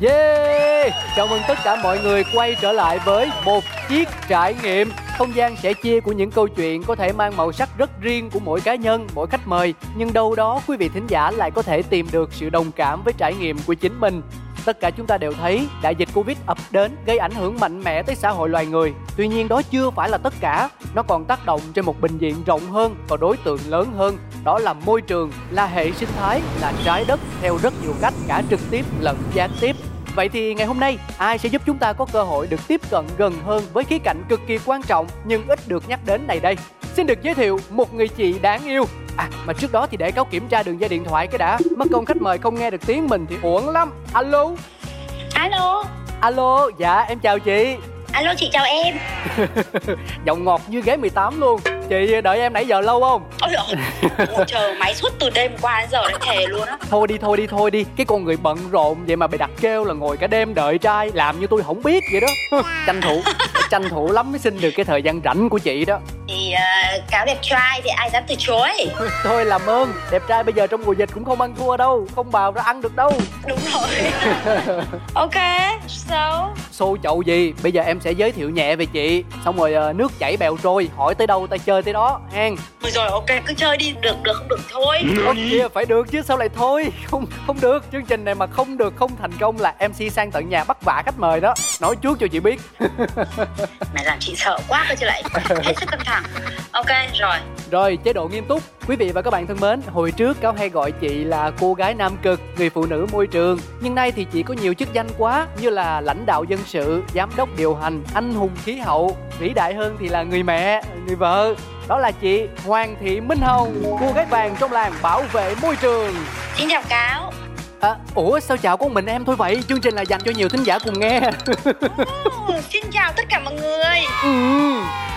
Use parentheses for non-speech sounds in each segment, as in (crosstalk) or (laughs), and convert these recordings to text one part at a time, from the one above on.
Yeah! Chào mừng tất cả mọi người quay trở lại với một chiếc trải nghiệm Không gian sẻ chia của những câu chuyện có thể mang màu sắc rất riêng của mỗi cá nhân, mỗi khách mời Nhưng đâu đó quý vị thính giả lại có thể tìm được sự đồng cảm với trải nghiệm của chính mình Tất cả chúng ta đều thấy đại dịch Covid ập đến gây ảnh hưởng mạnh mẽ tới xã hội loài người. Tuy nhiên đó chưa phải là tất cả, nó còn tác động trên một bình diện rộng hơn và đối tượng lớn hơn. Đó là môi trường, là hệ sinh thái, là trái đất theo rất nhiều cách cả trực tiếp lẫn gián tiếp. Vậy thì ngày hôm nay ai sẽ giúp chúng ta có cơ hội được tiếp cận gần hơn với khía cạnh cực kỳ quan trọng nhưng ít được nhắc đến này đây? Xin được giới thiệu một người chị đáng yêu. À mà trước đó thì để cáo kiểm tra đường dây điện thoại cái đã. Mất công khách mời không nghe được tiếng mình thì uổng lắm. Alo? Alo? Alo dạ em chào chị. Alo chị chào em. (laughs) Giọng ngọt như ghế 18 luôn Chị đợi em nãy giờ lâu không? Ôi ngồi chờ máy suốt từ đêm qua đến giờ đến thề luôn á. Thôi đi thôi đi thôi đi. Cái con người bận rộn vậy mà bị đặt kêu là ngồi cả đêm đợi trai Làm như tôi không biết vậy đó. Tranh thủ Tranh thủ lắm mới xin được cái thời gian rảnh của chị đó. Thì uh, cáo đẹp trai thì ai dám từ chối? Thôi làm ơn Đẹp trai bây giờ trong mùa dịch cũng không ăn thua đâu Không vào ra ăn được đâu. Đúng rồi. (laughs) Ok, so? Xô chậu gì? Bây giờ em sẽ giới thiệu nhẹ về chị. Xong rồi uh, nước chảy bèo trôi Hỏi tới đâu ta chơi tới đó hen Rồi rồi ok cứ chơi đi Được được không được thôi. Không kia phải được chứ sao lại thôi? (laughs) Không không được Chương trình này mà không được không thành công là MC sang tận nhà bắt vạ khách mời đó. Nói trước cho chị biết. (laughs) Mày làm chị sợ quá cơ chứ lại. Hết sức căng thẳng. Ok rồi. Rồi chế độ nghiêm túc. Quý vị và các bạn thân mến Hồi trước cáo hay gọi chị là cô gái nam cực Người phụ nữ môi trường. Nhưng nay thì chị có nhiều chức danh quá Như là lãnh đạo dân sự Giám đốc điều hành Anh hùng khí hậu. Vĩ đại hơn thì là người mẹ Người vợ đó là chị Hoàng Thị Minh Hồng Cô gái vàng trong làng bảo vệ môi trường. Xin chào cáo. À, ủa sao chào có mình em thôi vậy? Chương trình là dành cho nhiều thính giả cùng nghe. Oh, Xin chào tất cả mọi người. Ừ.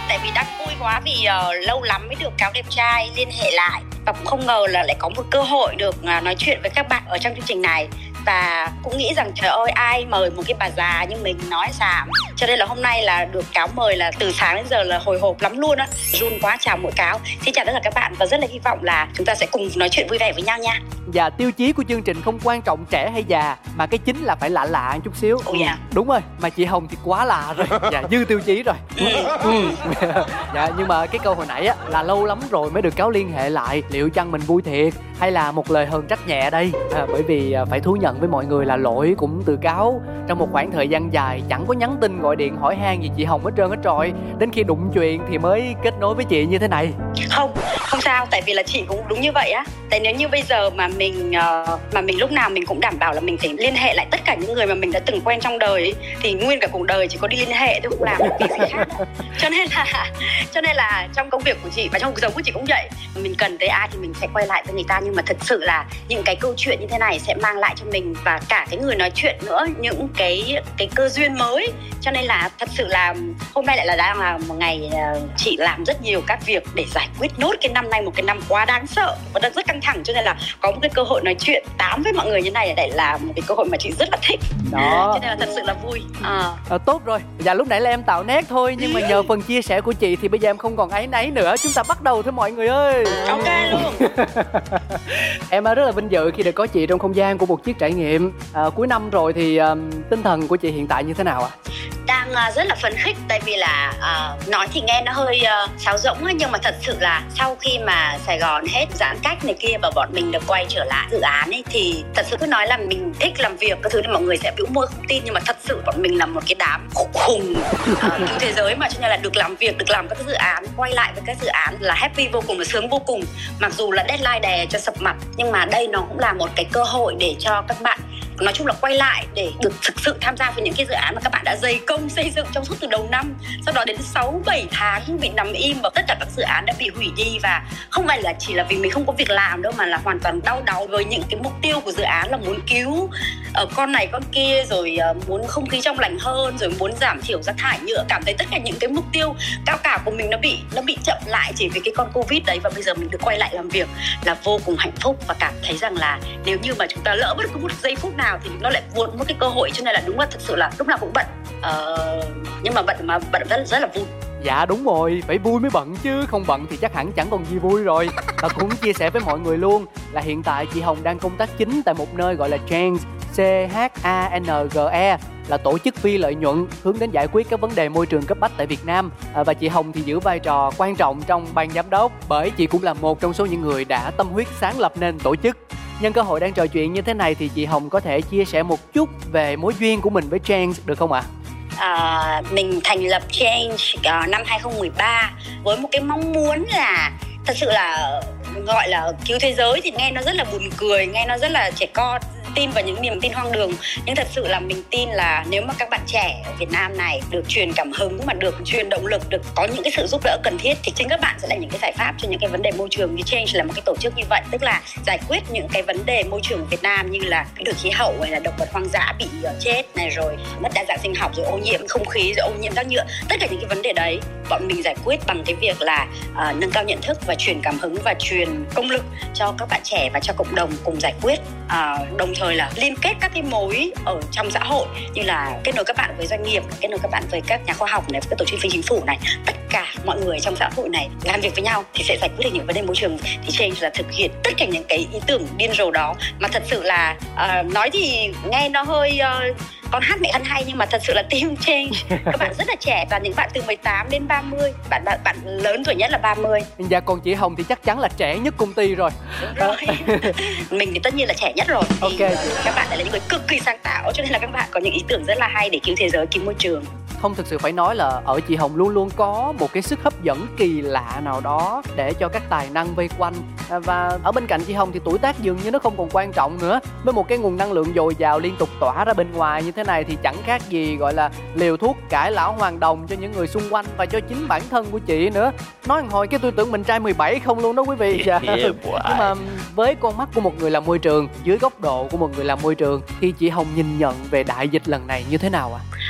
Tại vì đang vui quá vì uh, lâu lắm mới được cáo đẹp trai liên hệ lại. Và cũng không ngờ là lại có một cơ hội được uh, nói chuyện với các bạn ở trong chương trình này và cũng nghĩ rằng trời ơi ai mời một cái bà già như mình nói xàm. Cho nên là hôm nay là được cáo mời là từ sáng đến giờ là hồi hộp lắm luôn á. Run quá chào mỗi cáo. Xin chào tất cả các bạn và rất là hy vọng là chúng ta sẽ cùng nói chuyện vui vẻ với nhau nha. Và tiêu chí của chương trình không quan trọng trẻ hay già mà cái chính là phải lạ lạ chút xíu. Oh yeah. đúng rồi mà chị hồng thì quá lạ rồi. (laughs) Dạ dư tiêu chí rồi. Ừ. ừ. (laughs) dạ nhưng mà cái câu hồi nãy á là lâu lắm rồi mới được cáo liên hệ lại. Liệu chăng mình vui thiệt hay là một lời hờn trách nhẹ đây? À, bởi vì à, phải thú nhận với mọi người là lỗi cũng từ cáo. Trong một khoảng thời gian dài, chẳng có nhắn tin, gọi điện, hỏi han gì chị hồng hết trơn hết trọi. Đến khi đụng chuyện thì mới kết nối với chị như thế này. Không không sao tại vì là chị cũng đúng như vậy á. Tại nếu như bây giờ mà mình uh, mà mình lúc nào mình cũng đảm bảo là mình phải liên hệ lại tất cả những người mà mình đã từng quen trong đời ấy, thì nguyên cả cuộc đời chỉ có đi liên hệ thôi không làm được việc gì khác. Cho nên là cho nên là trong công việc của chị và trong cuộc sống của chị cũng vậy. Mình cần tới ai thì mình sẽ quay lại với người ta nhưng mà thật sự là những cái câu chuyện như thế này sẽ mang lại cho mình và cả cái người nói chuyện nữa những cái cái cơ duyên mới. Cho nên là thật sự là hôm nay lại là đang là một ngày ờ, chị làm rất nhiều các việc để giải quyết nốt cái năm nay một cái năm quá đáng sợ và đang rất căng thẳng. Cho nên là có một cái cơ hội nói chuyện tám với mọi người như này để là một cái cơ hội mà chị rất là thích. Đó. Cho nên là thật sự là vui. À. À, tốt rồi. Dạ lúc nãy là em tạo nét thôi nhưng mà nhờ phần chia sẻ của chị thì bây giờ em không còn áy náy nữa. Chúng ta bắt đầu thôi mọi người ơi. Ok luôn. (laughs) Em rất là vinh dự khi được có chị trong không gian của một chiếc trải nghiệm. À, cuối năm rồi thì um, tinh thần của chị hiện tại như thế nào ạ? à? Đang uh, rất là phấn khích. Tại vì là uh, nói thì nghe nó hơi uh, sáo rỗng ấy, nhưng mà thật sự là sau khi mà Sài Gòn hết giãn cách này kia và bọn mình được quay trở lại dự án ấy thì thật sự cứ nói là mình thích làm việc cái thứ thì mọi người sẽ bĩu môi không tin. Nhưng mà thật sự bọn mình là một cái đám khùng (laughs) uh, thế giới mà cho nên là được làm việc được làm các dự án quay lại với các dự án là happy vô cùng và sướng vô cùng. Mặc dù là deadline đè cho sập mặt nhưng mà đây nó cũng là một cái cơ hội để cho các bạn nói chung là quay lại để được thực sự tham gia vào những cái dự án mà các bạn đã dày công xây dựng trong suốt từ đầu năm. Sau đó đến 6 7 tháng bị nằm im và tất cả các dự án đã bị hủy đi. Và không phải là chỉ là vì mình không có việc làm đâu, mà là hoàn toàn đau đáu với những cái mục tiêu của dự án là muốn cứu ở con này con kia, rồi ờ, muốn không khí trong lành hơn, rồi muốn giảm thiểu rác thải nhựa. Cảm thấy tất cả những cái mục tiêu cao cả của mình nó bị nó bị chậm lại chỉ vì cái con covid đấy. Và bây giờ mình được quay lại làm việc là vô cùng hạnh phúc và cảm thấy rằng là nếu như mà chúng ta lỡ bất cứ một giây phút nào thì nó lại vụt một cái cơ hội cho nên là đúng là thật sự là lúc nào cũng bận. Ờ, nhưng mà bận mà bận rất rất là vui. Dạ đúng rồi, phải vui mới bận chứ Không bận thì chắc hẳn chẳng còn gì vui rồi. Và cũng chia sẻ với mọi người luôn Là hiện tại chị Hồng đang công tác chính tại một nơi gọi là Change C-H-A-N-G-E là tổ chức phi lợi nhuận hướng đến giải quyết các vấn đề môi trường cấp bách tại Việt Nam. À, và chị Hồng thì giữ vai trò quan trọng trong ban giám đốc bởi chị cũng là một trong số những người đã tâm huyết sáng lập nên tổ chức. Nhân cơ hội đang trò chuyện như thế này thì chị Hồng có thể chia sẻ một chút về mối duyên của mình với Change được không ạ? À? À, mình thành lập Change uh, ờ, năm 2013 với một cái mong muốn là thật sự là gọi là cứu thế giới thì nghe nó rất là buồn cười nghe nó rất là trẻ con tin vào những niềm tin hoang đường. Nhưng thật sự là mình tin là nếu mà các bạn trẻ ở Việt Nam này được truyền cảm hứng mà được truyền động lực được có những cái sự giúp đỡ cần thiết thì chính các bạn sẽ là những cái giải pháp cho những cái vấn đề môi trường như Change là một cái tổ chức như vậy. Tức là giải quyết những cái vấn đề môi trường Việt Nam như là biến đổi khí hậu hay là động vật hoang dã bị ờ, chết này rồi mất đa dạng sinh học rồi ô nhiễm không khí rồi ô nhiễm rác nhựa. Tất cả những cái vấn đề đấy bọn mình giải quyết bằng cái việc là uh, nâng cao nhận thức và truyền cảm hứng và truyền công lực cho các bạn trẻ và cho cộng đồng cùng giải quyết uh, đồng thời là liên kết các cái mối ở trong xã hội như là kết nối các bạn với doanh nghiệp kết nối các bạn với các nhà khoa học này các tổ chức phi chính phủ này tất cả mọi người trong xã hội này làm việc với nhau thì sẽ giải quyết được những vấn đề môi trường thì change là thực hiện tất cả những cái ý tưởng điên rồ đó. Mà thật sự là uh, nói thì nghe nó hơi uh, con hát mẹ ăn hay nhưng mà thật sự là (laughs) team change. Các bạn rất là trẻ và những bạn từ 18 đến 30 bạn bạn bạn lớn tuổi nhất là 30 dạ còn chị Hồng thì chắc chắn là trẻ nhất công ty rồi. Rồi. (laughs) Mình thì tất nhiên là trẻ nhất rồi. Thì okay. uh, các bạn lại là những người cực kỳ sáng tạo cho nên là các bạn có những ý tưởng rất là hay để cứu thế giới cứu môi trường. Không thực sự phải nói là ở chị Hồng luôn luôn có một cái sức hấp dẫn kỳ lạ nào đó để cho các tài năng vây quanh. À, và ở bên cạnh chị Hồng thì tuổi tác dường như nó không còn quan trọng nữa. Với một cái nguồn năng lượng dồi dào liên tục tỏa ra bên ngoài như thế này thì chẳng khác gì gọi là liều thuốc cải lão hoàng đồng cho những người xung quanh và cho chính bản thân của chị nữa nói hồi cái tôi tưởng mình trai 17 không luôn đó quý vị (laughs) yeah, nhưng mà với con mắt của một người làm môi trường dưới góc độ của một người làm môi trường thì chị Hồng nhìn nhận về đại dịch lần này như thế nào ạ? À?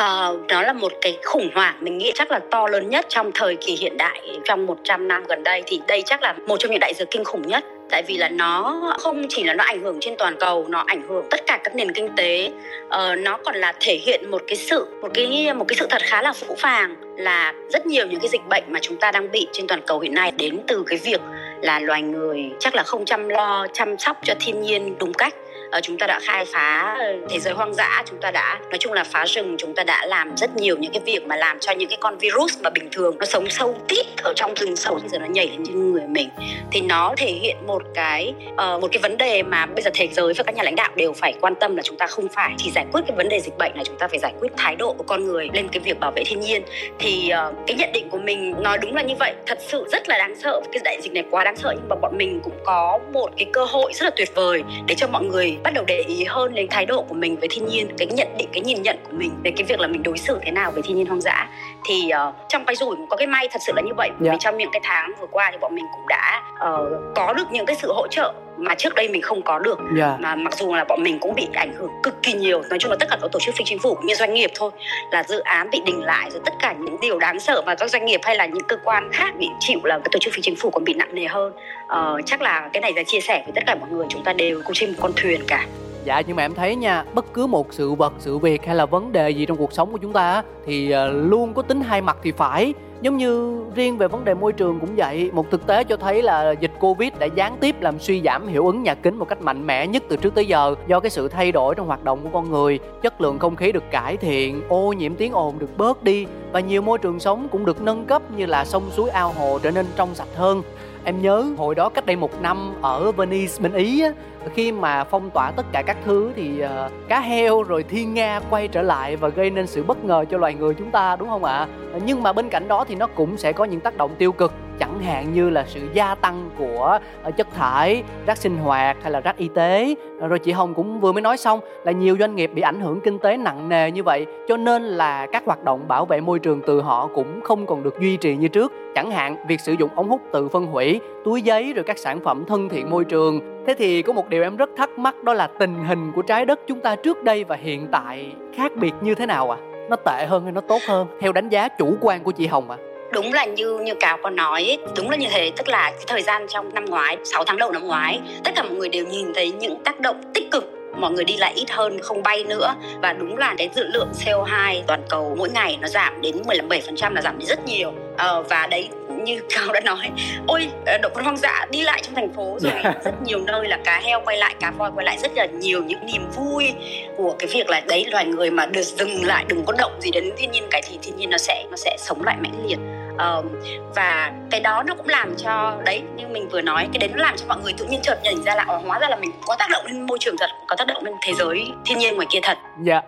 Ờ, uh, nó là một cái khủng hoảng mình nghĩ chắc là to lớn nhất trong thời kỳ hiện đại trong 100 năm gần đây. Thì đây chắc là một trong những đại dịch kinh khủng nhất. Tại vì là nó không chỉ là nó ảnh hưởng trên toàn cầu nó ảnh hưởng tất cả các nền kinh tế. Ờ, nó còn là thể hiện một cái sự một cái một cái sự thật khá là phũ phàng là rất nhiều những cái dịch bệnh mà chúng ta đang bị trên toàn cầu hiện nay đến từ cái việc là loài người chắc là không chăm lo chăm sóc cho thiên nhiên đúng cách. Ờ, chúng ta đã khai phá ờ, thế giới hoang dã chúng ta đã nói chung là phá rừng chúng ta đã làm rất nhiều những cái việc mà làm cho những cái con virus mà bình thường nó sống sâu tít ở trong rừng sâu bây giờ nó nhảy lên trên người mình. Thì nó thể hiện một cái uh, một cái vấn đề mà bây giờ thế giới và các nhà lãnh đạo đều phải quan tâm là chúng ta không phải chỉ giải quyết cái vấn đề dịch bệnh là chúng ta phải giải quyết thái độ của con người lên cái việc bảo vệ thiên nhiên. Thì uh, cái nhận định của mình nói đúng là như vậy. Thật sự rất là đáng sợ cái đại dịch này quá đáng sợ nhưng mà bọn mình cũng có một cái cơ hội rất là tuyệt vời để cho mọi người bắt đầu để ý hơn đến thái độ của mình với thiên nhiên, cái nhận định, cái nhìn nhận của mình về cái việc là mình đối xử thế nào với thiên nhiên hoang dã thì uh, trong cái rủi cũng có cái may thật sự là như vậy yeah. vì dạ. trong những cái tháng vừa qua thì bọn mình cũng đã uh, có được những cái sự hỗ trợ mà trước đây mình không có được yeah. Dạ. mà mặc dù là bọn mình cũng bị ảnh hưởng cực kỳ nhiều nói chung là tất cả các tổ chức phi chính phủ cũng như doanh nghiệp thôi là dự án bị đình lại rồi tất cả những điều đáng sợ mà các doanh nghiệp hay là những cơ quan khác bị chịu là các tổ chức phi chính phủ còn bị nặng nề hơn uh, chắc là cái này là chia sẻ với tất cả mọi người chúng ta đều cùng trên một con thuyền cả dạ nhưng mà em thấy nha bất cứ một sự vật sự việc hay là vấn đề gì trong cuộc sống của chúng ta thì ờ, luôn có tính hai mặt thì phải. Giống như riêng về vấn đề môi trường cũng vậy. Một thực tế cho thấy là dịch covid đã gián tiếp làm suy giảm hiệu ứng nhà kính một cách mạnh mẽ nhất từ trước tới giờ do cái sự thay đổi trong hoạt động của con người. Chất lượng không khí được cải thiện ô nhiễm tiếng ồn được bớt đi và nhiều môi trường sống cũng được nâng cấp như là sông suối ao hồ trở nên trong sạch hơn em nhớ hồi đó cách đây một năm ở Venice bên Ý á, khi mà phong tỏa tất cả các thứ thì uh, cá heo rồi thiên nga quay trở lại và gây nên sự bất ngờ cho loài người chúng ta đúng không ạ? Ờ, nhưng mà bên cạnh đó thì nó cũng sẽ có những tác động tiêu cực chẳng hạn như là sự gia tăng của ờ, chất thải rác sinh hoạt hay là rác y tế ờ, rồi chị hồng cũng vừa mới nói xong là nhiều doanh nghiệp bị ảnh hưởng kinh tế nặng nề như vậy, cho nên là các hoạt động bảo vệ môi trường từ họ cũng không còn được duy trì như trước chẳng hạn, việc sử dụng ống hút tự phân hủy, túi giấy rồi các sản phẩm thân thiện môi trường thế thì có một điều em rất thắc mắc, đó là tình hình của trái đất chúng ta trước đây và hiện tại khác biệt như thế nào ạ à? nó tệ hơn hay nó tốt hơn theo đánh giá chủ quan của chị hồng ạ à? Đúng là như như cáo có nói ấy, đúng là như thế. Tức là cái thời gian trong năm ngoái 6 tháng đầu năm ngoái tất cả mọi người đều nhìn thấy những tác động tích cực mọi người đi lại ít hơn không bay nữa. Và đúng là cái dự lượng CO2 toàn cầu mỗi ngày nó giảm đến 17% là giảm đi rất nhiều. Ờ, và đấy như (laughs) cao đã nói ôi ờ, động vật hoang dã đi lại trong thành phố rồi. Rất nhiều nơi là cá heo quay lại cá voi quay lại rất là nhiều những niềm vui của cái việc là đấy loài người mà được dừng lại đừng có động gì đến thiên nhiên cái thì thiên nhiên nó sẽ nó sẽ sống lại mãnh liệt. Um, và cái đó nó cũng làm cho đấy như mình vừa nói cái đấy nó làm cho mọi người tự nhiên chợt nhận ra là hóa ra là mình có tác động lên môi trường thật có tác động lên thế giới thiên nhiên ngoài kia thật. Dạ. Yeah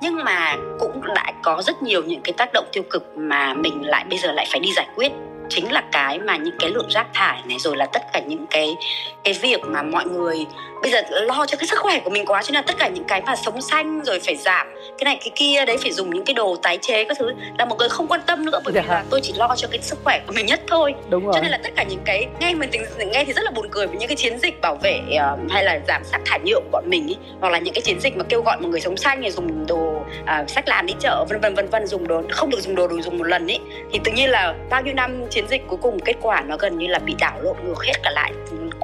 nhưng mà cũng lại có rất nhiều những cái tác động tiêu cực mà mình lại bây giờ lại phải đi giải quyết chính là cái mà những cái lượng rác thải này rồi là tất cả những cái cái việc mà mọi người bây giờ lo cho cái sức khỏe của mình quá cho nên là tất cả những cái mà sống xanh rồi phải giảm cái này cái kia đấy phải dùng những cái đồ tái chế các thứ là một người không quan tâm nữa bởi vì dạ. là tôi chỉ lo cho cái sức khỏe của mình nhất thôi Đúng rồi. cho nên là tất cả những cái nghe mình nghe thì rất là buồn cười với những cái chiến dịch bảo vệ uh, hay là giảm rác thải nhựa của bọn mình ý, hoặc là những cái chiến dịch mà kêu gọi mọi người sống xanh này dùng đồ uh, sách làm đi chợ vân vân vân vân dùng đồ không được dùng đồ đồ dùng một lần ý thì tự nhiên là bao nhiêu năm chiến dịch cuối cùng kết quả nó gần như là bị đảo lộn ngược hết cả lại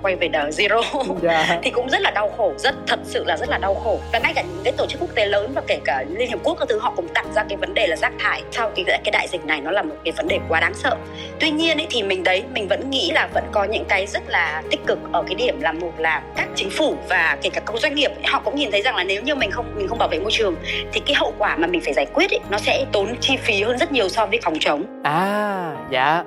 quay về đời zero. Yeah. Dạ. (laughs) thì cũng rất là đau khổ rất thật sự là rất là đau khổ. Và ngay cả những cái tổ chức quốc tế lớn và kể cả liên hiệp quốc các thứ họ cũng đặt ra cái vấn đề là rác thải. Sau cái cái đại dịch này nó là một cái vấn đề quá đáng sợ. Tuy nhiên ấy, thì mình đấy mình vẫn nghĩ là vẫn có những cái rất là tích cực ở cái điểm là một là các chính phủ và kể cả các doanh nghiệp họ cũng nhìn thấy rằng là nếu như mình không mình không bảo vệ môi trường thì cái hậu quả mà mình phải giải quyết ấy, nó sẽ tốn chi phí hơn rất nhiều so với phòng chống. À dạ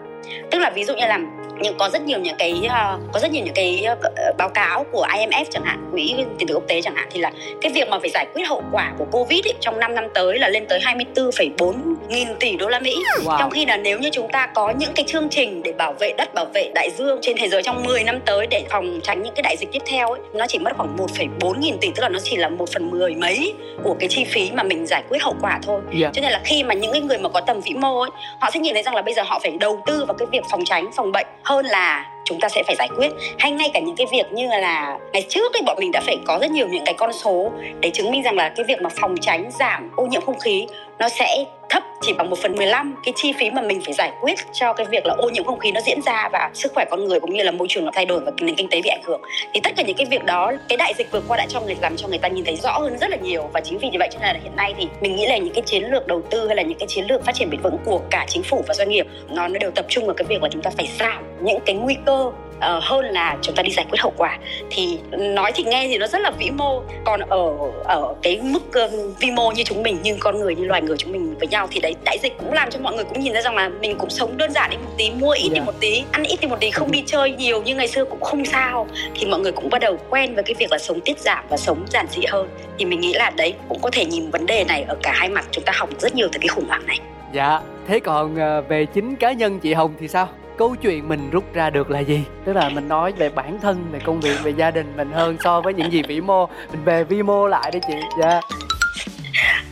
tức là ví dụ như là nhưng có rất nhiều những cái uh, có rất nhiều những cái uh, báo cáo của IMF chẳng hạn quỹ tiền tệ quốc tế chẳng hạn thì là cái việc mà phải giải quyết hậu quả của Covid ấy, trong 5 năm tới là lên tới 24,4 nghìn tỷ đô la Mỹ wow. trong khi là nếu như chúng ta có những cái chương trình để bảo vệ đất bảo vệ đại dương trên thế giới trong 10 năm tới để phòng tránh những cái đại dịch tiếp theo ấy, nó chỉ mất khoảng 1,4 nghìn tỷ tức là nó chỉ là một phần mười mấy của cái chi phí mà mình giải quyết hậu quả thôi yeah. cho nên là khi mà những cái người mà có tầm vĩ mô ấy họ sẽ nhìn thấy rằng là bây giờ họ phải đầu tư vào cái việc phòng tránh phòng bệnh hơn là chúng ta sẽ phải giải quyết. Hay ngay cả những cái việc như là ngày trước thì bọn mình đã phải có rất nhiều những cái con số để chứng minh rằng là cái việc mà phòng tránh giảm ô nhiễm không khí nó sẽ thấp chỉ bằng một phần 15 cái chi phí mà mình phải giải quyết cho cái việc là ô nhiễm không khí nó diễn ra và sức khỏe con người cũng như là môi trường nó thay đổi và nền kinh tế bị ảnh hưởng. Thì tất cả những cái việc đó cái đại dịch vừa qua đã cho người làm cho người ta nhìn thấy rõ hơn rất là nhiều. Và chính vì như vậy cho nên là hiện nay thì mình nghĩ là những cái chiến lược đầu tư hay là những cái chiến lược phát triển bền vững của cả chính phủ và doanh nghiệp nó nó đều tập trung vào cái việc là chúng ta phải giảm những cái nguy cơ uh, hơn là chúng ta đi giải quyết hậu quả. Thì nói thì nghe thì nó rất là vĩ mô. Còn ở ở cái mức uh, vi mô như chúng mình nhưng con người như loài người chúng mình với nhau thì đấy đại dịch cũng làm cho mọi người cũng nhìn ra rằng là mình cũng sống đơn giản đi một tí mua ít yeah. đi dạ. một tí ăn ít đi một tí không đi chơi nhiều như ngày xưa cũng không sao. Thì mọi người cũng bắt đầu quen với cái việc là sống tiết giảm và sống giản dị hơn. Thì mình nghĩ là đấy cũng có thể nhìn vấn đề này ở cả hai mặt chúng ta học rất nhiều từ cái khủng hoảng này. Dạ thế còn ờ, về chính cá nhân chị hồng thì sao? Câu chuyện mình rút ra được là gì? Tức là mình nói về bản thân về công việc về gia đình mình hơn so với những gì vĩ mô mình về vi mô lại đi chị. Dạ. yeah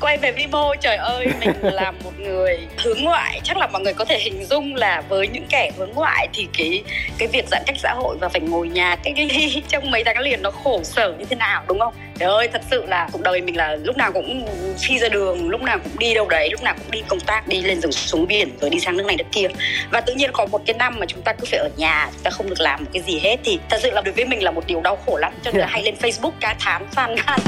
quay về vi mô trời ơi mình là một người hướng ngoại. Chắc là mọi người có thể hình dung là với những kẻ hướng ngoại thì cái cái việc giãn cách xã hội và phải ngồi nhà cái, cái (laughs) trong mấy tháng liền nó khổ sở như thế nào đúng không? Trời ơi thật sự là cuộc đời mình là lúc nào cũng phi ra đường lúc nào cũng đi đâu đấy lúc nào cũng đi công tác đi lên rừng xuống biển rồi đi sang nước này nước kia. Và tự nhiên có một cái năm mà chúng ta cứ phải ở nhà chúng ta không được làm một cái gì hết thì thật sự là đối với mình là một điều đau khổ lắm cho nên là hay lên facebook ca thám phàn nàn.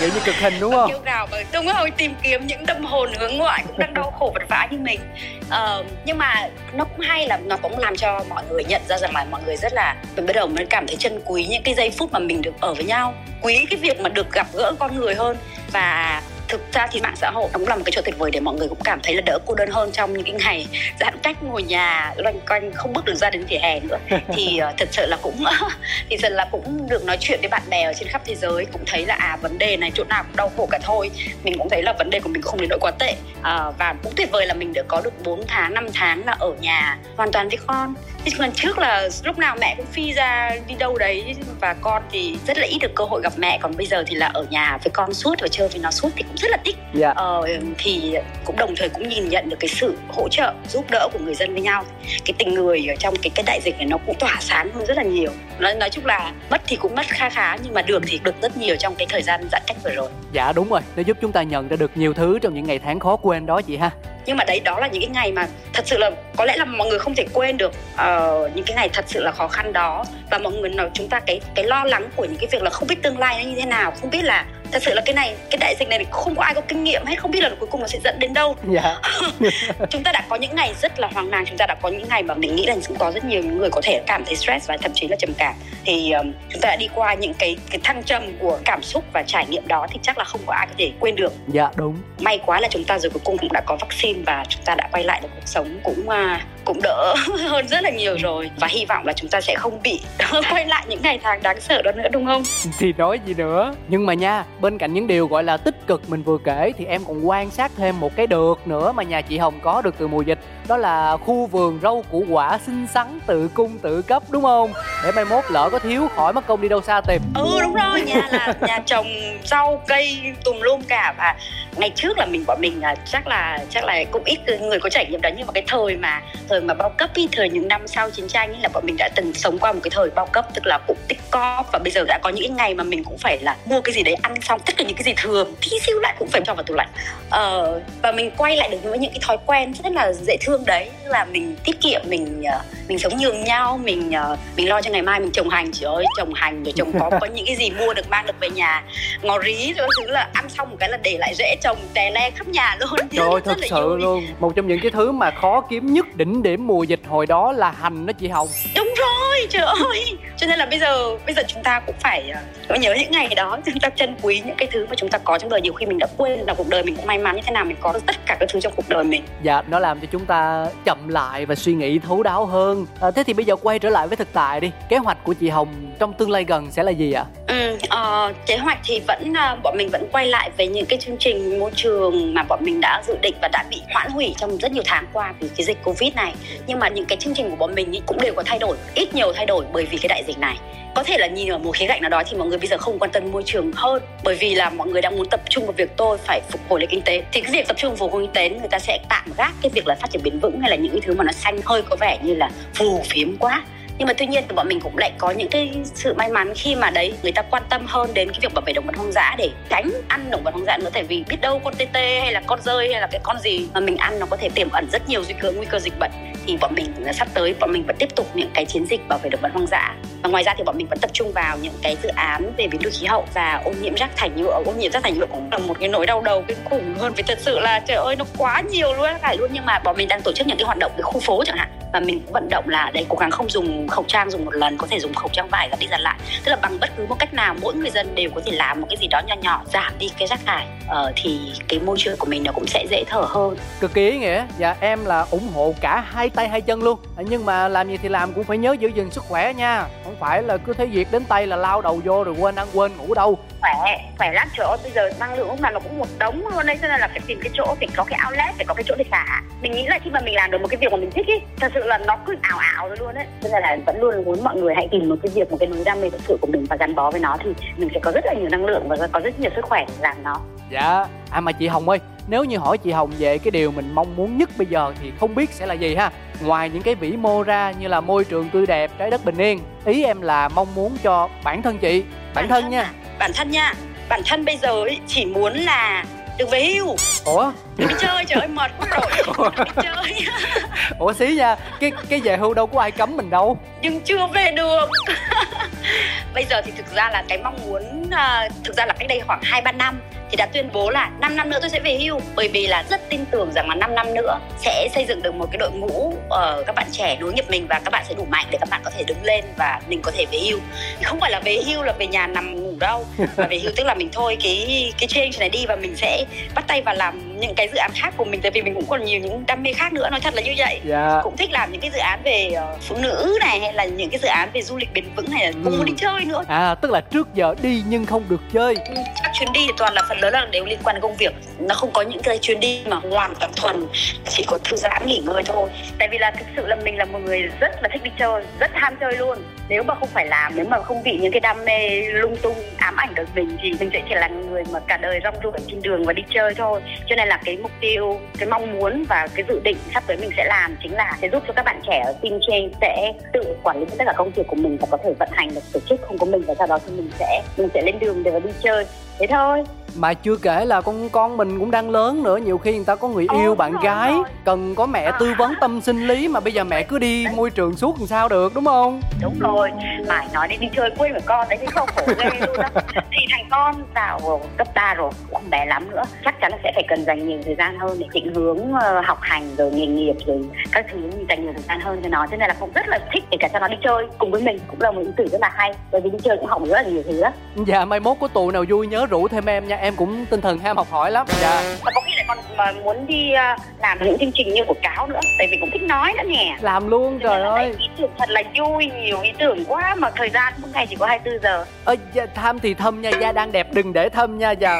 Kiểu như cực hình đúng không? kêu gào và đúng rồi tìm kiếm những tâm hồn hướng ngoại cũng đang đau khổ vật vã như mình uh, nhưng mà nó cũng hay là nó cũng làm cho mọi người nhận ra rằng là mọi người rất là mình bắt đầu mới cảm thấy trân quý những cái giây phút mà mình được ở với nhau quý cái việc mà được gặp gỡ con người hơn. Và thực ra thì mạng xã hội cũng là một cái chỗ tuyệt vời để mọi người cũng cảm thấy là đỡ cô đơn hơn trong những cái ngày giãn cách ngồi nhà loanh quanh không bước được ra đến vỉa hè nữa. (laughs) Thì uh, thật sự là cũng (laughs) thì thật là cũng được nói chuyện với bạn bè ở trên khắp thế giới cũng thấy là à vấn đề này chỗ nào cũng đau khổ cả thôi. Mình cũng thấy là vấn đề của mình không đến nỗi quá tệ. À, và cũng tuyệt vời là mình đã có được 4 tháng 5 tháng là ở nhà hoàn toàn với con lần trước là lúc nào mẹ cũng phi ra đi đâu đấy và con thì rất là ít được cơ hội gặp mẹ. Còn bây giờ thì là ở nhà với con suốt và chơi với nó suốt thì cũng rất là thích. Dạ. ờ, thì cũng đồng thời cũng nhìn nhận được cái sự hỗ trợ giúp đỡ của người dân với nhau. Cái tình người ở trong cái cái đại dịch này nó cũng tỏa sáng hơn rất là nhiều. Nói nói chung là mất thì cũng mất kha khá nhưng mà được thì được rất nhiều trong cái thời gian giãn cách vừa rồi. Dạ đúng rồi. Nó giúp chúng ta nhận ra được nhiều thứ trong những ngày tháng khó quên đó chị ha nhưng mà đấy đó là những cái ngày mà thật sự là có lẽ là mọi người không thể quên được uh, những cái ngày thật sự là khó khăn đó. Và mọi người nói chúng ta cái cái lo lắng của những cái việc là không biết tương lai nó như thế nào không biết là thật sự là cái này cái đại dịch này không có ai có kinh nghiệm hết không biết là cuối cùng nó sẽ dẫn đến đâu. Dạ. (laughs) chúng ta đã có những ngày rất là hoang mang chúng ta đã có những ngày mà mình nghĩ là cũng có rất nhiều những người có thể cảm thấy stress và thậm chí là trầm cảm. Thì um, chúng ta đã đi qua những cái cái thăng trầm của cảm xúc và trải nghiệm đó thì chắc là không có ai có thể quên được. Dạ đúng. May quá là chúng ta rồi cuối cùng cũng đã có vaccine và chúng ta đã quay lại được cuộc sống cũng uh, cũng đỡ (laughs) hơn rất là nhiều rồi. Và hy vọng là chúng ta sẽ không bị (laughs) quay lại những ngày tháng đáng sợ đó nữa đúng không? Thì nói gì nữa. Nhưng mà nha bên cạnh những điều gọi là tích cực mình vừa kể, thì em còn quan sát thêm một cái được nữa mà nhà chị hồng có được từ mùa dịch đó là khu vườn rau củ quả xinh xắn tự cung tự cấp đúng không? Để mai mốt lỡ có thiếu khỏi mất công đi đâu xa tìm. Ừ đúng rồi nhà là nhà trồng rau cây tùm lum cả. Và ngày trước là mình bọn mình là chắc là chắc là cũng ít người có trải nghiệm đó. Nhưng mà cái thời mà thời mà bao cấp ý thời những năm sau chiến tranh ấy là bọn mình đã từng sống qua một cái thời bao cấp tức là cũng tích cóp. Và bây giờ đã có những cái ngày mà mình cũng phải là mua cái gì đấy ăn xong tất cả những cái gì thừa tí xíu lại cũng phải cho vào tủ lạnh. Ờ, và mình quay lại được với những cái thói quen rất là dễ thương đấy là mình tiết kiệm mình ờ, mình sống nhường nhau mình ờ, mình lo cho ngày mai mình trồng hành. Chị ơi trồng hành rồi trồng có có những cái gì mua được mang được về nhà ngò rí rồi thứ là ăn xong một cái là để lại rễ trồng tè le khắp nhà luôn. Rồi (laughs) thật sự vui. luôn. Một trong những cái thứ mà khó kiếm nhất đỉnh điểm mùa dịch hồi đó là hành đó chị hồng. Đúng rồi trời ơi. Cho nên là bây giờ bây giờ chúng ta cũng phải uh, nhớ những ngày đó chúng ta trân quý những cái thứ mà chúng ta có trong đời. Nhiều khi mình đã quên là cuộc đời mình cũng may mắn như thế nào mình có tất cả các thứ trong cuộc đời mình. Dạ nó làm cho chúng ta chậm lại và suy nghĩ thấu đáo hơn. À, thế thì bây giờ quay trở lại với thực tại đi. Kế hoạch của chị hồng trong tương lai gần sẽ là gì ạ? Ừ, uh, kế hoạch thì vẫn uh, bọn mình vẫn quay lại với những cái chương trình môi trường mà bọn mình đã dự định và đã bị hoãn hủy trong rất nhiều tháng qua vì cái dịch covid này. Nhưng mà những cái chương trình của bọn mình cũng đều có thay đổi ít nhiều thay đổi bởi vì cái đại dịch này. Có thể là nhìn ở một khía cạnh nào đó thì mọi người bây giờ không quan tâm môi trường hơn. Bởi vì là mọi người đang muốn tập trung vào việc tôi phải phục hồi lại kinh tế. Thì cái việc tập trung phục hồi kinh tế người ta sẽ tạm gác cái việc là phát triển bền vững hay là những cái thứ mà nó xanh hơi có vẻ như là phù phiếm quá nhưng mà tuy nhiên thì bọn mình cũng lại có những cái sự may mắn khi mà đấy, người ta quan tâm hơn đến cái việc bảo vệ động vật hoang dã để tránh ăn động vật hoang dã nữa. Tại vì biết đâu con tê tê hay là con rơi hay là cái con gì mà mình ăn nó có thể tiềm ẩn rất nhiều nguy cơ nguy cơ dịch bệnh. Thì bọn mình sắp tới bọn mình vẫn tiếp tục những cái chiến dịch bảo vệ động vật hoang dã. Và ngoài ra thì bọn mình vẫn tập trung vào những cái dự án về biến đổi khí hậu và ô nhiễm rác thải nhựa. Ô nhiễm rác thải nhựa cũng là một cái nỗi đau đầu kinh khủng hơn. Vì thật sự là, trời ơi, nó quá nhiều luôn, phải luôn. Nhưng mà bọn mình đang tổ chức những cái hoạt động cái khu phố chẳng hạn và mình cũng vận động là đấy cố gắng không dùng khẩu trang dùng một lần có thể dùng khẩu trang vải và đi dần lại. Tức là bằng bất cứ một cách nào mỗi người dân đều có thể làm một cái gì đó nhỏ nhỏ giảm đi cái rác thải. Ờ, thì cái môi trường của mình nó cũng sẽ dễ thở hơn. Cực kỳ ý nghĩa. Dạ em là ủng hộ cả hai tay hai chân luôn. Ờ, nhưng mà làm gì thì làm cũng phải nhớ giữ gìn sức khỏe nha. Không phải là cứ thấy việc đến tay là lao đầu vô rồi quên ăn quên ngủ đâu khỏe khỏe lắm. Trời ơi bây giờ năng lượng lúc nào nó cũng một đống luôn đấy cho nên là phải tìm cái chỗ phải có cái outlet phải có cái chỗ để xả. Mình nghĩ là khi mà mình làm được một cái việc mà mình thích ý thật sự là nó cứ ảo ảo rồi luôn đấy. Cho nên là vẫn luôn muốn mọi người hãy tìm một cái việc một cái niềm đam mê thực sự của mình và gắn bó với nó thì mình sẽ có rất là nhiều năng lượng và có rất nhiều sức khỏe để làm nó. Dạ. À mà chị hồng ơi nếu như hỏi chị hồng về cái điều mình mong muốn nhất bây giờ thì không biết sẽ là gì ha? Ngoài những cái vĩ mô ra như là môi trường tươi đẹp trái đất bình yên ý em là mong muốn cho bản thân chị bản, bản thân, thân nha. à? Bản thân nha. Bản thân bây giờ ấy chỉ muốn là được về hưu. Ủa? Đi chơi trời ơi mệt quá rồi. (laughs) Đi chơi. (laughs) Ủa xí nha cái cái về hưu đâu có ai cấm mình đâu. Nhưng chưa về được. (laughs) Bây giờ thì thực ra là cái mong muốn uh, thực ra là cách đây khoảng hai ba năm thì đã tuyên bố là 5 năm nữa tôi sẽ về hưu. Bởi vì là rất tin tưởng rằng là 5 năm nữa sẽ xây dựng được một cái đội ngũ uh, các bạn trẻ đối nghiệp mình và các bạn sẽ đủ mạnh để các bạn có thể đứng lên và mình có thể về hưu. Không phải là về hưu là về nhà nằm ngủ đâu mà về hưu tức là mình thôi cái cái change này đi và mình sẽ bắt tay vào làm những cái dự án khác của mình. Tại vì mình cũng còn nhiều những đam mê khác nữa nói thật là như vậy. Dạ. cũng thích làm những cái dự án về uh, phụ nữ này hay là những cái dự án về du lịch bền vững hay là cũng ừ. muốn đi chơi nữa. À tức là trước giờ đi nhưng không được chơi. Ừ, các chuyến đi thì toàn là phần lớn là đều liên quan đến công việc. Nó không có những cái chuyến đi mà hoàn toàn thuần, chỉ có thư giãn, nghỉ ngơi thôi. Tại vì là thực sự là mình là một người rất là thích đi chơi, rất ham chơi luôn. Nếu mà không phải làm, nếu mà không bị những cái đam mê lung tung, ám ảnh được mình thì mình sẽ chỉ là người mà cả đời rong ruổi trên đường và đi chơi thôi. Cho nên là cái mục tiêu, cái mong muốn và cái dự định sắp tới mình sẽ làm chính là sẽ giúp cho các bạn trẻ ở team change sẽ tự quản lý tất cả công việc của mình và có thể vận hành được tổ chức không có mình và sau đó thì mình sẽ mình sẽ lên đường để đi chơi thế thôi. Mà chưa kể là con con mình cũng đang lớn nữa nhiều khi người ta có người yêu bạn gái rồi. cần có mẹ tư vấn tâm sinh lý mà bây giờ mẹ cứ đi môi trường suốt làm sao được đúng không? Đúng rồi. Mà nói đến đi chơi quên của con đấy thì không khổ ghê luôn đó (laughs) thì thằng con vào cấp 3 rồi cũng bé lắm nữa. Chắc chắn là sẽ phải cần dành nhiều thời gian hơn để định hướng ờ, học hành rồi nghề nghiệp rồi các thứ dành nhiều thời gian hơn cho nó. Cho nên là cũng rất là thích để cả cho nó đi chơi cùng với mình cũng là một ý tưởng rất là hay. Bởi vì đi chơi cũng học rất là nhiều thứ đó dạ mai mốt có tù nào vui nhớ rủ thêm em nha em cũng tinh thần ham học hỏi lắm. Dạ. Và có khi lại còn mà muốn đi uh, làm những chương trình như của cáo nữa tại vì cũng thích nói nữa nè làm luôn trời ơi. ý tưởng thật là vui nhiều ý tưởng quá mà thời gian một ngày chỉ có 24 giờ. Ơ dạ, tham thì thâm nha da đang đẹp đừng để thâm nha dạ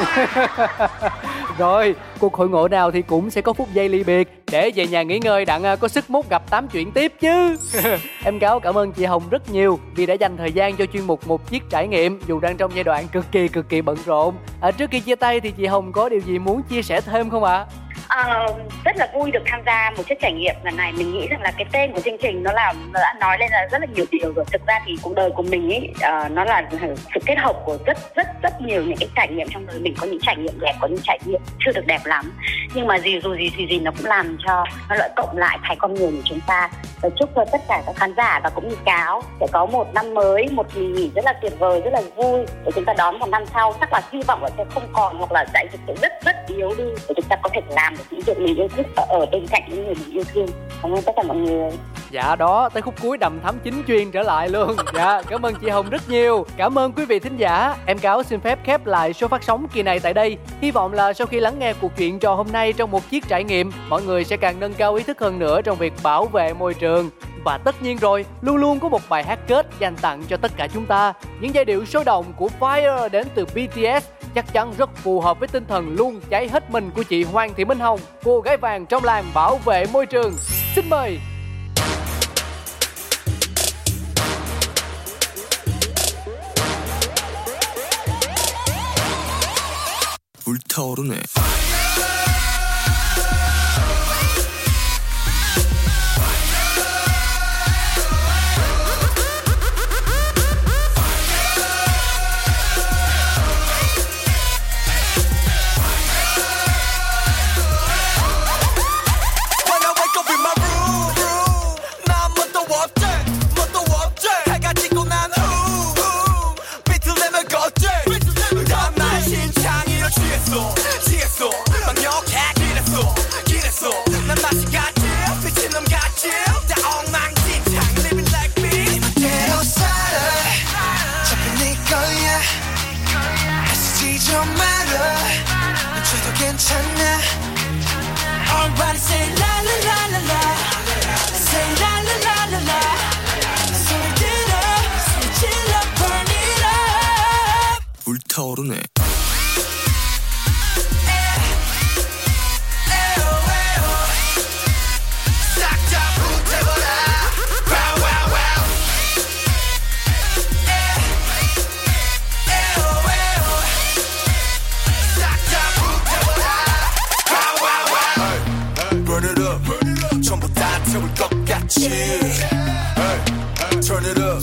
(laughs) rồi cuộc hội ngộ nào thì cũng sẽ có phút giây ly biệt. Để về nhà nghỉ ngơi đặng à, có sức mốt gặp tám chuyện tiếp chứ. (laughs) Em cáo cảm ơn chị hồng rất nhiều vì đã dành thời gian cho chuyên mục một chiếc trải nghiệm dù đang trong giai đoạn cực kỳ cực kỳ bận rộn. À, trước khi chia tay thì chị hồng có điều gì muốn chia sẻ thêm không ạ? à? Uh, rất là vui được tham gia một chiếc trải nghiệm lần này. Mình nghĩ rằng là cái tên của chương trình nó là nó đã nói lên là rất là nhiều điều rồi. Thực ra thì cuộc đời của mình ý uh, nó là sự kết hợp của rất rất rất nhiều những cái trải nghiệm trong đời. Mình có những trải nghiệm đẹp có những trải nghiệm chưa được đẹp lắm. Nhưng mà gì dù gì thì gì nó cũng làm cho nó lại cộng lại thành con người của chúng ta. Và chúc cho tất cả các khán giả và cũng như cáo sẽ có một năm mới một kỳ nghỉ rất là tuyệt vời rất là vui. Để chúng ta đón một năm sau chắc là hy vọng là sẽ không còn hoặc là đại dịch sẽ rất rất yếu đi để chúng ta có thể làm được mình yêu thích và ở bên cạnh những người mình yêu thương. Cảm ơn tất cả mọi người. Dạ đó tới khúc cuối đầm thắm chính chuyên trở lại luôn. (laughs) Dạ cảm ơn chị hồng rất nhiều. Cảm ơn quý vị thính giả. Em cáo xin phép khép lại số phát sóng kỳ này tại đây. Hy vọng là sau khi lắng nghe cuộc chuyện trò hôm nay trong một chiếc trải nghiệm mọi người sẽ càng nâng cao ý thức hơn nữa trong việc bảo vệ môi trường. Và tất nhiên rồi, luôn luôn có một bài hát kết dành tặng cho tất cả chúng ta. Những giai điệu sôi động của Fire đến từ BTS chắc chắn rất phù hợp với tinh thần luôn cháy hết mình của chị Hoàng Thị Minh Hồng, cô gái vàng trong làng bảo vệ môi trường. Xin mời 불타오르네. Turn it up.